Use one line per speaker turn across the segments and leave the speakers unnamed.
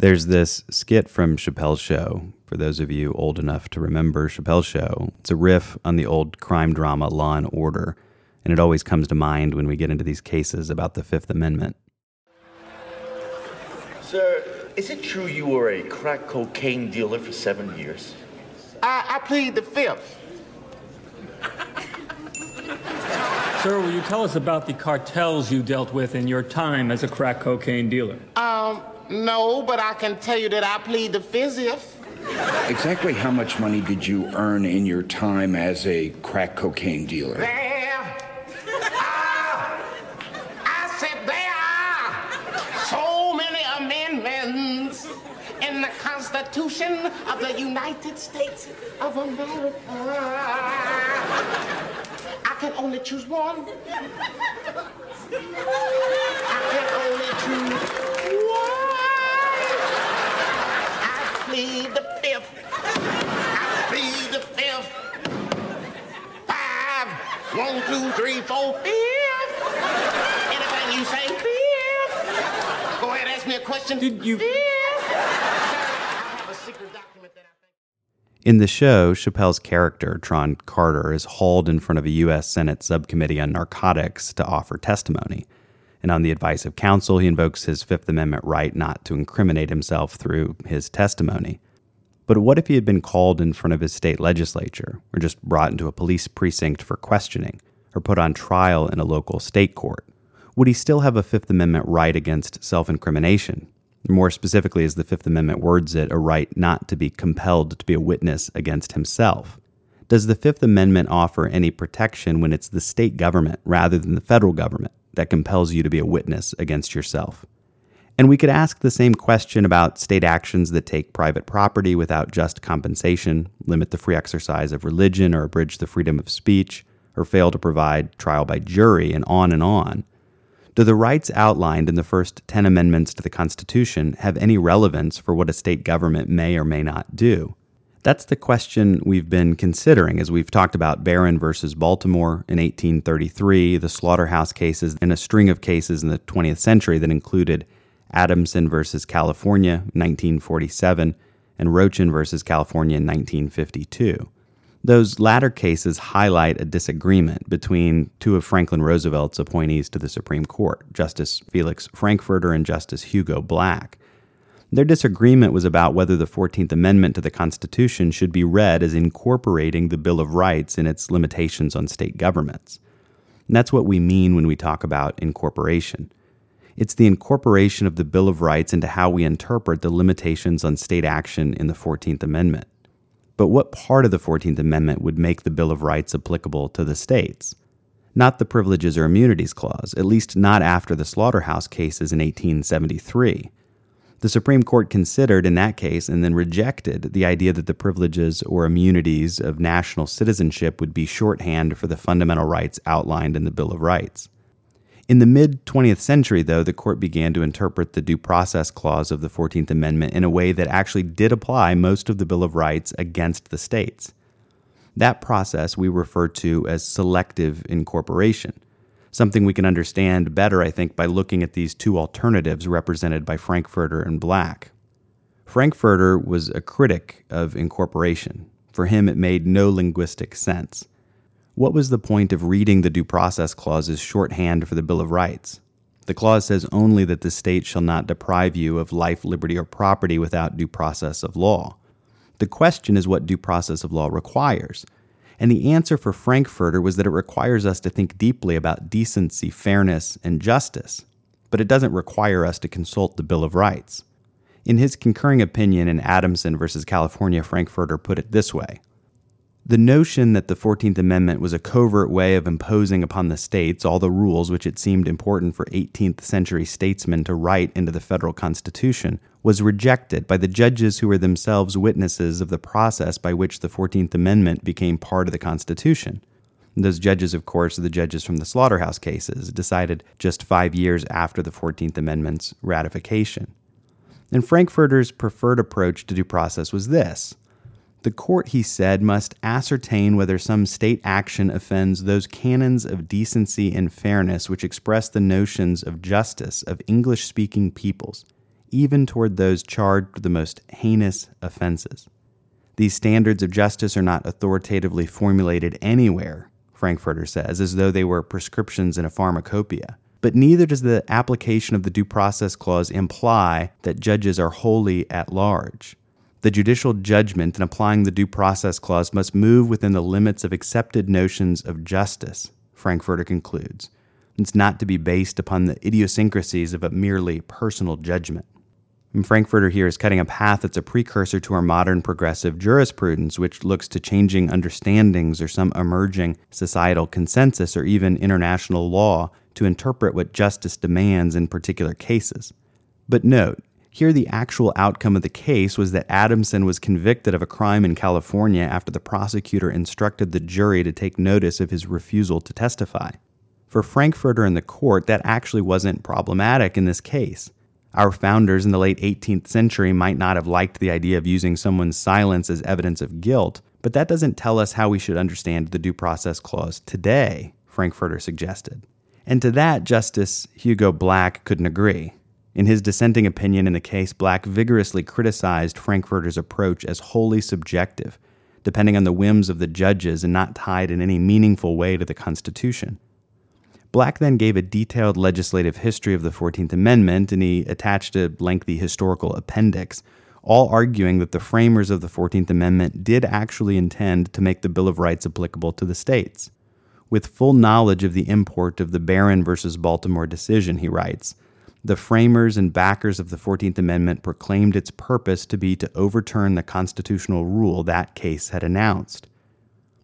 There's this skit from Chappelle's Show. For those of you old enough to remember Chappelle's Show, it's a riff on the old crime drama Law and Order, and it always comes to mind when we get into these cases about the Fifth Amendment.
Sir, is it true you were a crack cocaine dealer for seven years?
I, I plead the fifth.
Sir, will you tell us about the cartels you dealt with in your time as a crack cocaine dealer?
Um, no, but I can tell you that I plead the fifth.
Exactly how much money did you earn in your time as a crack cocaine dealer?
There are, I said there are so many amendments in the Constitution of the United States of America. I can only choose one. I can only choose one. I plead the fifth. I plead the fifth. Five, one, two, three, four, fifth. Anything you say, fifth. Go ahead, ask me a question.
Did you-
Fifth. Sir, I have a secret document that I think.
In the show, Chappelle's character, Tron Carter, is hauled in front of a U.S. Senate subcommittee on narcotics to offer testimony. And on the advice of counsel, he invokes his Fifth Amendment right not to incriminate himself through his testimony. But what if he had been called in front of his state legislature, or just brought into a police precinct for questioning, or put on trial in a local state court? Would he still have a Fifth Amendment right against self incrimination? More specifically, as the Fifth Amendment words it, a right not to be compelled to be a witness against himself. Does the Fifth Amendment offer any protection when it's the state government rather than the federal government that compels you to be a witness against yourself? And we could ask the same question about state actions that take private property without just compensation, limit the free exercise of religion, or abridge the freedom of speech, or fail to provide trial by jury, and on and on. Do the rights outlined in the first 10 amendments to the Constitution have any relevance for what a state government may or may not do? That's the question we've been considering as we've talked about Barron versus Baltimore in 1833, the slaughterhouse cases, and a string of cases in the 20th century that included Adamson versus California, 1947, and Rochin versus California 1952. Those latter cases highlight a disagreement between two of Franklin Roosevelt's appointees to the Supreme Court, Justice Felix Frankfurter and Justice Hugo Black. Their disagreement was about whether the 14th Amendment to the Constitution should be read as incorporating the Bill of Rights in its limitations on state governments. And that's what we mean when we talk about incorporation. It's the incorporation of the Bill of Rights into how we interpret the limitations on state action in the 14th Amendment. But what part of the 14th Amendment would make the Bill of Rights applicable to the states? Not the Privileges or Immunities Clause, at least not after the slaughterhouse cases in 1873. The Supreme Court considered in that case and then rejected the idea that the privileges or immunities of national citizenship would be shorthand for the fundamental rights outlined in the Bill of Rights. In the mid 20th century, though, the court began to interpret the Due Process Clause of the 14th Amendment in a way that actually did apply most of the Bill of Rights against the states. That process we refer to as selective incorporation, something we can understand better, I think, by looking at these two alternatives represented by Frankfurter and Black. Frankfurter was a critic of incorporation. For him, it made no linguistic sense. What was the point of reading the Due Process Clause as shorthand for the Bill of Rights? The clause says only that the state shall not deprive you of life, liberty, or property without due process of law. The question is what due process of law requires. And the answer for Frankfurter was that it requires us to think deeply about decency, fairness, and justice, but it doesn't require us to consult the Bill of Rights. In his concurring opinion in Adamson versus California, Frankfurter put it this way The notion that the 14th Amendment was a covert way of imposing upon the states all the rules which it seemed important for 18th century statesmen to write into the federal Constitution was rejected by the judges who were themselves witnesses of the process by which the 14th Amendment became part of the Constitution. Those judges, of course, are the judges from the slaughterhouse cases, decided just five years after the 14th Amendment's ratification. And Frankfurter's preferred approach to due process was this the court, he said, must ascertain whether some state action offends those canons of decency and fairness which express the notions of justice of English speaking peoples, even toward those charged with the most heinous offenses. These standards of justice are not authoritatively formulated anywhere, Frankfurter says, as though they were prescriptions in a pharmacopoeia. But neither does the application of the Due Process Clause imply that judges are wholly at large. The judicial judgment in applying the Due Process Clause must move within the limits of accepted notions of justice, Frankfurter concludes. It's not to be based upon the idiosyncrasies of a merely personal judgment. And Frankfurter here is cutting a path that's a precursor to our modern progressive jurisprudence, which looks to changing understandings or some emerging societal consensus or even international law to interpret what justice demands in particular cases. But note, here, the actual outcome of the case was that Adamson was convicted of a crime in California after the prosecutor instructed the jury to take notice of his refusal to testify. For Frankfurter and the court, that actually wasn't problematic in this case. Our founders in the late 18th century might not have liked the idea of using someone's silence as evidence of guilt, but that doesn't tell us how we should understand the Due Process Clause today, Frankfurter suggested. And to that, Justice Hugo Black couldn't agree. In his dissenting opinion in the case, Black vigorously criticized Frankfurter's approach as wholly subjective, depending on the whims of the judges and not tied in any meaningful way to the Constitution. Black then gave a detailed legislative history of the 14th Amendment and he attached a lengthy historical appendix, all arguing that the framers of the 14th Amendment did actually intend to make the Bill of Rights applicable to the states. With full knowledge of the import of the Barron versus Baltimore decision, he writes, the framers and backers of the 14th Amendment proclaimed its purpose to be to overturn the constitutional rule that case had announced.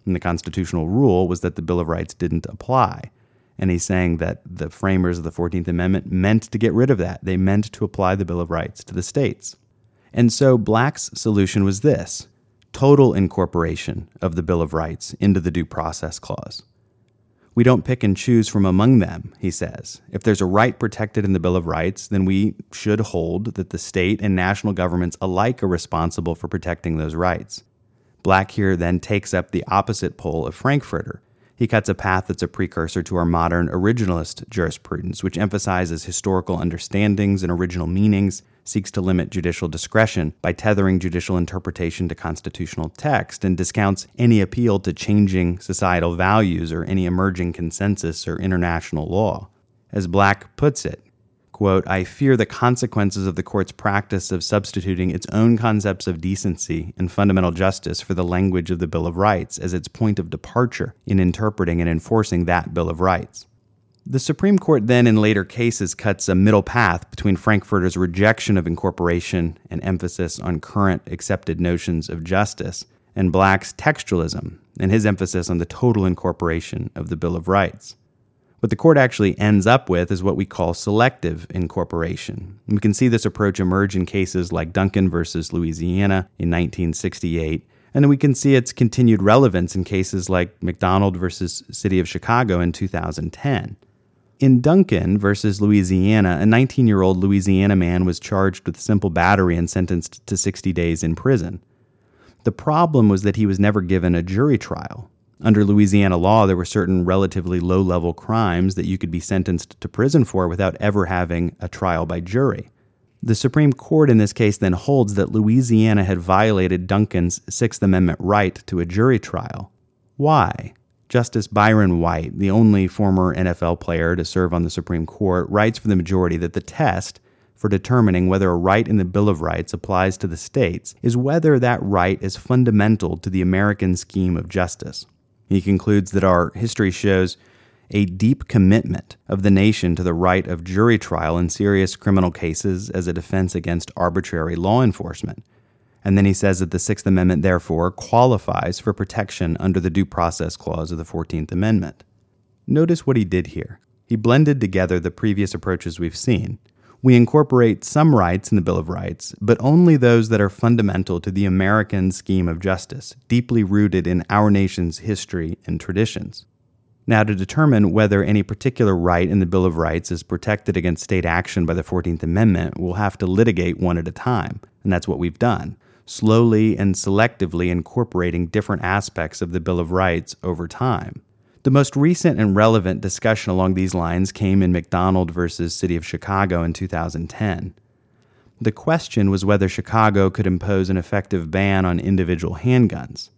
And the constitutional rule was that the Bill of Rights didn't apply. And he's saying that the framers of the 14th Amendment meant to get rid of that. They meant to apply the Bill of Rights to the states. And so Black's solution was this total incorporation of the Bill of Rights into the Due Process Clause. We don't pick and choose from among them, he says. If there's a right protected in the Bill of Rights, then we should hold that the state and national governments alike are responsible for protecting those rights. Black here then takes up the opposite pole of Frankfurter. He cuts a path that's a precursor to our modern originalist jurisprudence, which emphasizes historical understandings and original meanings, seeks to limit judicial discretion by tethering judicial interpretation to constitutional text, and discounts any appeal to changing societal values or any emerging consensus or international law. As Black puts it, quote, I fear the consequences of the court's practice of substituting its own concepts of decency and fundamental justice for the language of the Bill of Rights as its point of departure in interpreting and enforcing that Bill of Rights. The Supreme Court then, in later cases, cuts a middle path between Frankfurter's rejection of incorporation and emphasis on current accepted notions of justice, and Black's textualism and his emphasis on the total incorporation of the Bill of Rights. What the court actually ends up with is what we call selective incorporation. We can see this approach emerge in cases like Duncan versus Louisiana in 1968, and then we can see its continued relevance in cases like McDonald versus City of Chicago in 2010. In Duncan versus Louisiana, a 19 year old Louisiana man was charged with simple battery and sentenced to 60 days in prison. The problem was that he was never given a jury trial. Under Louisiana law, there were certain relatively low level crimes that you could be sentenced to prison for without ever having a trial by jury. The Supreme Court in this case then holds that Louisiana had violated Duncan's Sixth Amendment right to a jury trial. Why? Justice Byron White, the only former NFL player to serve on the Supreme Court, writes for the majority that the test for determining whether a right in the Bill of Rights applies to the states is whether that right is fundamental to the American scheme of justice. He concludes that our history shows a deep commitment of the nation to the right of jury trial in serious criminal cases as a defense against arbitrary law enforcement, and then he says that the Sixth Amendment, therefore, qualifies for protection under the Due Process Clause of the Fourteenth Amendment. Notice what he did here. He blended together the previous approaches we've seen. We incorporate some rights in the Bill of Rights, but only those that are fundamental to the American scheme of justice, deeply rooted in our nation's history and traditions. Now, to determine whether any particular right in the Bill of Rights is protected against state action by the 14th Amendment, we'll have to litigate one at a time, and that's what we've done, slowly and selectively incorporating different aspects of the Bill of Rights over time. The most recent and relevant discussion along these lines came in McDonald versus City of Chicago in 2010. The question was whether Chicago could impose an effective ban on individual handguns.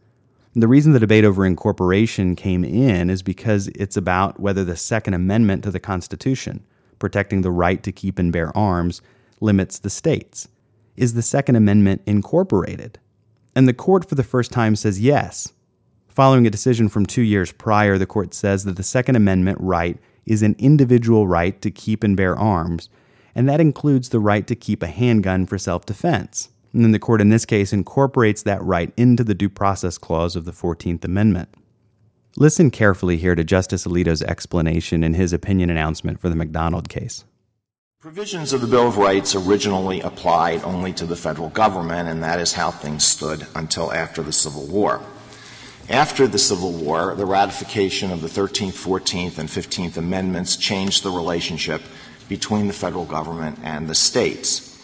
The reason the debate over incorporation came in is because it's about whether the Second Amendment to the Constitution, protecting the right to keep and bear arms, limits the states. Is the Second Amendment incorporated? And the court for the first time says yes. Following a decision from two years prior, the court says that the Second Amendment right is an individual right to keep and bear arms, and that includes the right to keep a handgun for self defense. And then the court in this case incorporates that right into the Due Process Clause of the 14th Amendment. Listen carefully here to Justice Alito's explanation in his opinion announcement for the McDonald case.
Provisions of the Bill of Rights originally applied only to the federal government, and that is how things stood until after the Civil War. After the Civil War, the ratification of the 13th, 14th, and 15th Amendments changed the relationship between the federal government and the states.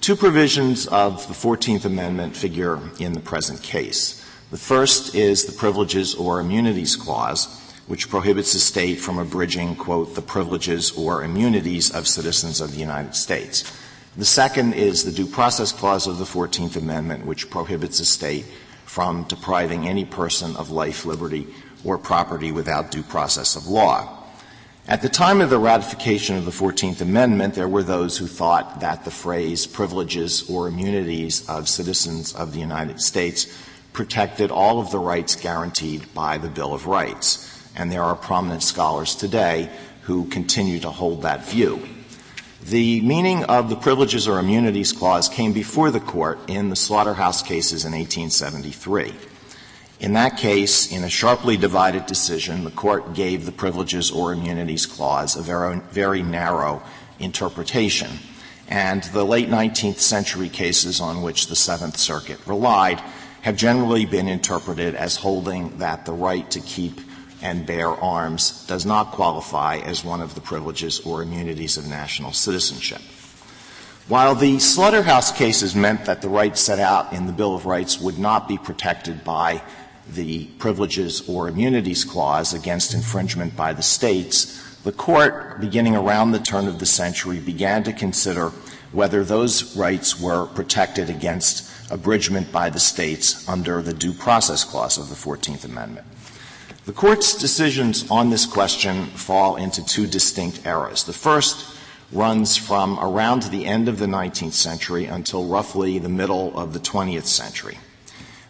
Two provisions of the 14th Amendment figure in the present case. The first is the Privileges or Immunities Clause, which prohibits a state from abridging, quote, the privileges or immunities of citizens of the United States. The second is the Due Process Clause of the 14th Amendment, which prohibits a state from depriving any person of life, liberty, or property without due process of law. At the time of the ratification of the 14th Amendment, there were those who thought that the phrase privileges or immunities of citizens of the United States protected all of the rights guaranteed by the Bill of Rights. And there are prominent scholars today who continue to hold that view. The meaning of the Privileges or Immunities Clause came before the court in the Slaughterhouse cases in 1873. In that case, in a sharply divided decision, the court gave the Privileges or Immunities Clause a very, very narrow interpretation. And the late 19th century cases on which the Seventh Circuit relied have generally been interpreted as holding that the right to keep and bear arms does not qualify as one of the privileges or immunities of national citizenship. While the slaughterhouse cases meant that the rights set out in the Bill of Rights would not be protected by the privileges or immunities clause against infringement by the states, the court, beginning around the turn of the century, began to consider whether those rights were protected against abridgment by the states under the Due Process Clause of the 14th Amendment. The Court's decisions on this question fall into two distinct eras. The first runs from around the end of the 19th century until roughly the middle of the 20th century.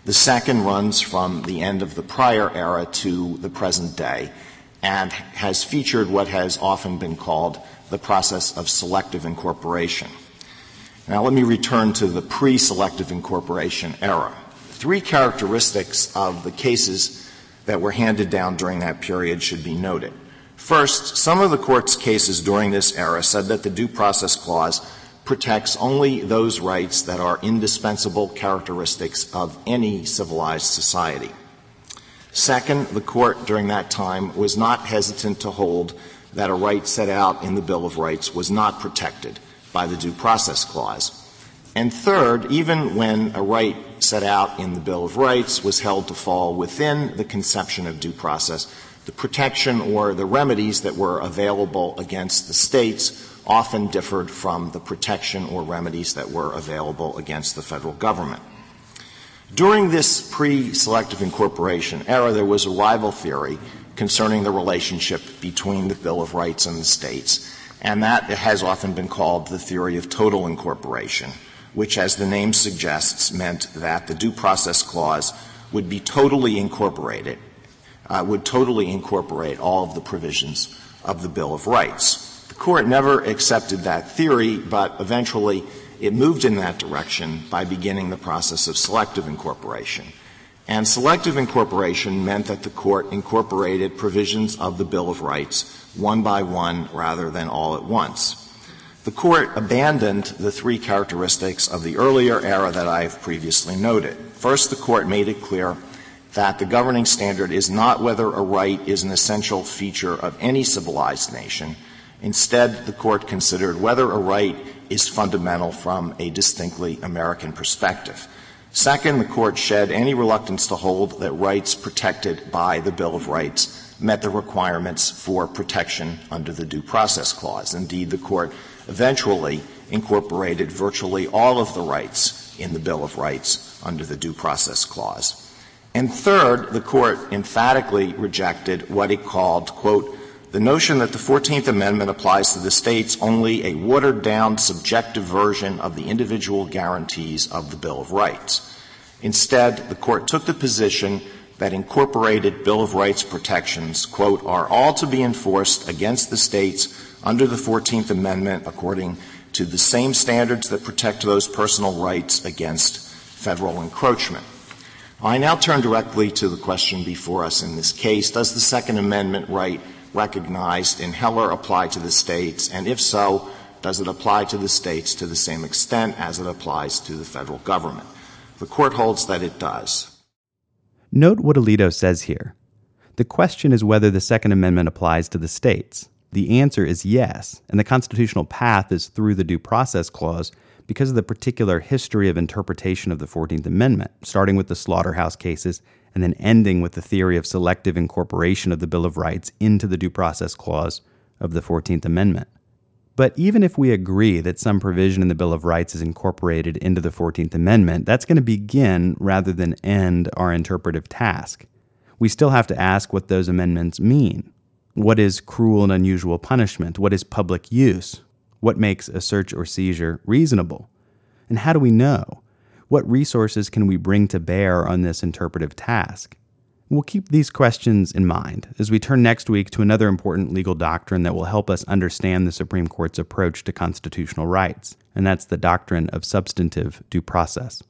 The second runs from the end of the prior era to the present day and has featured what has often been called the process of selective incorporation. Now let me return to the pre-selective incorporation era. Three characteristics of the cases that were handed down during that period should be noted. First, some of the court's cases during this era said that the Due Process Clause protects only those rights that are indispensable characteristics of any civilized society. Second, the court during that time was not hesitant to hold that a right set out in the Bill of Rights was not protected by the Due Process Clause. And third, even when a right set out in the Bill of Rights was held to fall within the conception of due process, the protection or the remedies that were available against the states often differed from the protection or remedies that were available against the federal government. During this pre-selective incorporation era, there was a rival theory concerning the relationship between the Bill of Rights and the states, and that has often been called the theory of total incorporation which, as the name suggests, meant that the Due Process Clause would be totally incorporated, uh, would totally incorporate all of the provisions of the Bill of Rights. The Court never accepted that theory, but eventually it moved in that direction by beginning the process of selective incorporation. And selective incorporation meant that the Court incorporated provisions of the Bill of Rights one by one rather than all at once. The court abandoned the three characteristics of the earlier era that I have previously noted. First, the court made it clear that the governing standard is not whether a right is an essential feature of any civilized nation. Instead, the court considered whether a right is fundamental from a distinctly American perspective. Second, the court shed any reluctance to hold that rights protected by the Bill of Rights met the requirements for protection under the Due Process Clause. Indeed, the court eventually incorporated virtually all of the rights in the Bill of Rights under the Due Process Clause. And third, the court emphatically rejected what it called, quote, the notion that the 14th Amendment applies to the states only a watered down subjective version of the individual guarantees of the Bill of Rights. Instead, the court took the position that incorporated Bill of Rights protections, quote, are all to be enforced against the states under the 14th Amendment according to the same standards that protect those personal rights against federal encroachment. I now turn directly to the question before us in this case. Does the Second Amendment right recognized in Heller apply to the states? And if so, does it apply to the states to the same extent as it applies to the federal government? The court holds that it does.
Note what Alito says here. The question is whether the Second Amendment applies to the states. The answer is yes, and the constitutional path is through the Due Process Clause because of the particular history of interpretation of the 14th Amendment, starting with the slaughterhouse cases and then ending with the theory of selective incorporation of the Bill of Rights into the Due Process Clause of the 14th Amendment. But even if we agree that some provision in the Bill of Rights is incorporated into the 14th Amendment, that's going to begin rather than end our interpretive task. We still have to ask what those amendments mean. What is cruel and unusual punishment? What is public use? What makes a search or seizure reasonable? And how do we know? What resources can we bring to bear on this interpretive task? We'll keep these questions in mind as we turn next week to another important legal doctrine that will help us understand the Supreme Court's approach to constitutional rights, and that's the doctrine of substantive due process.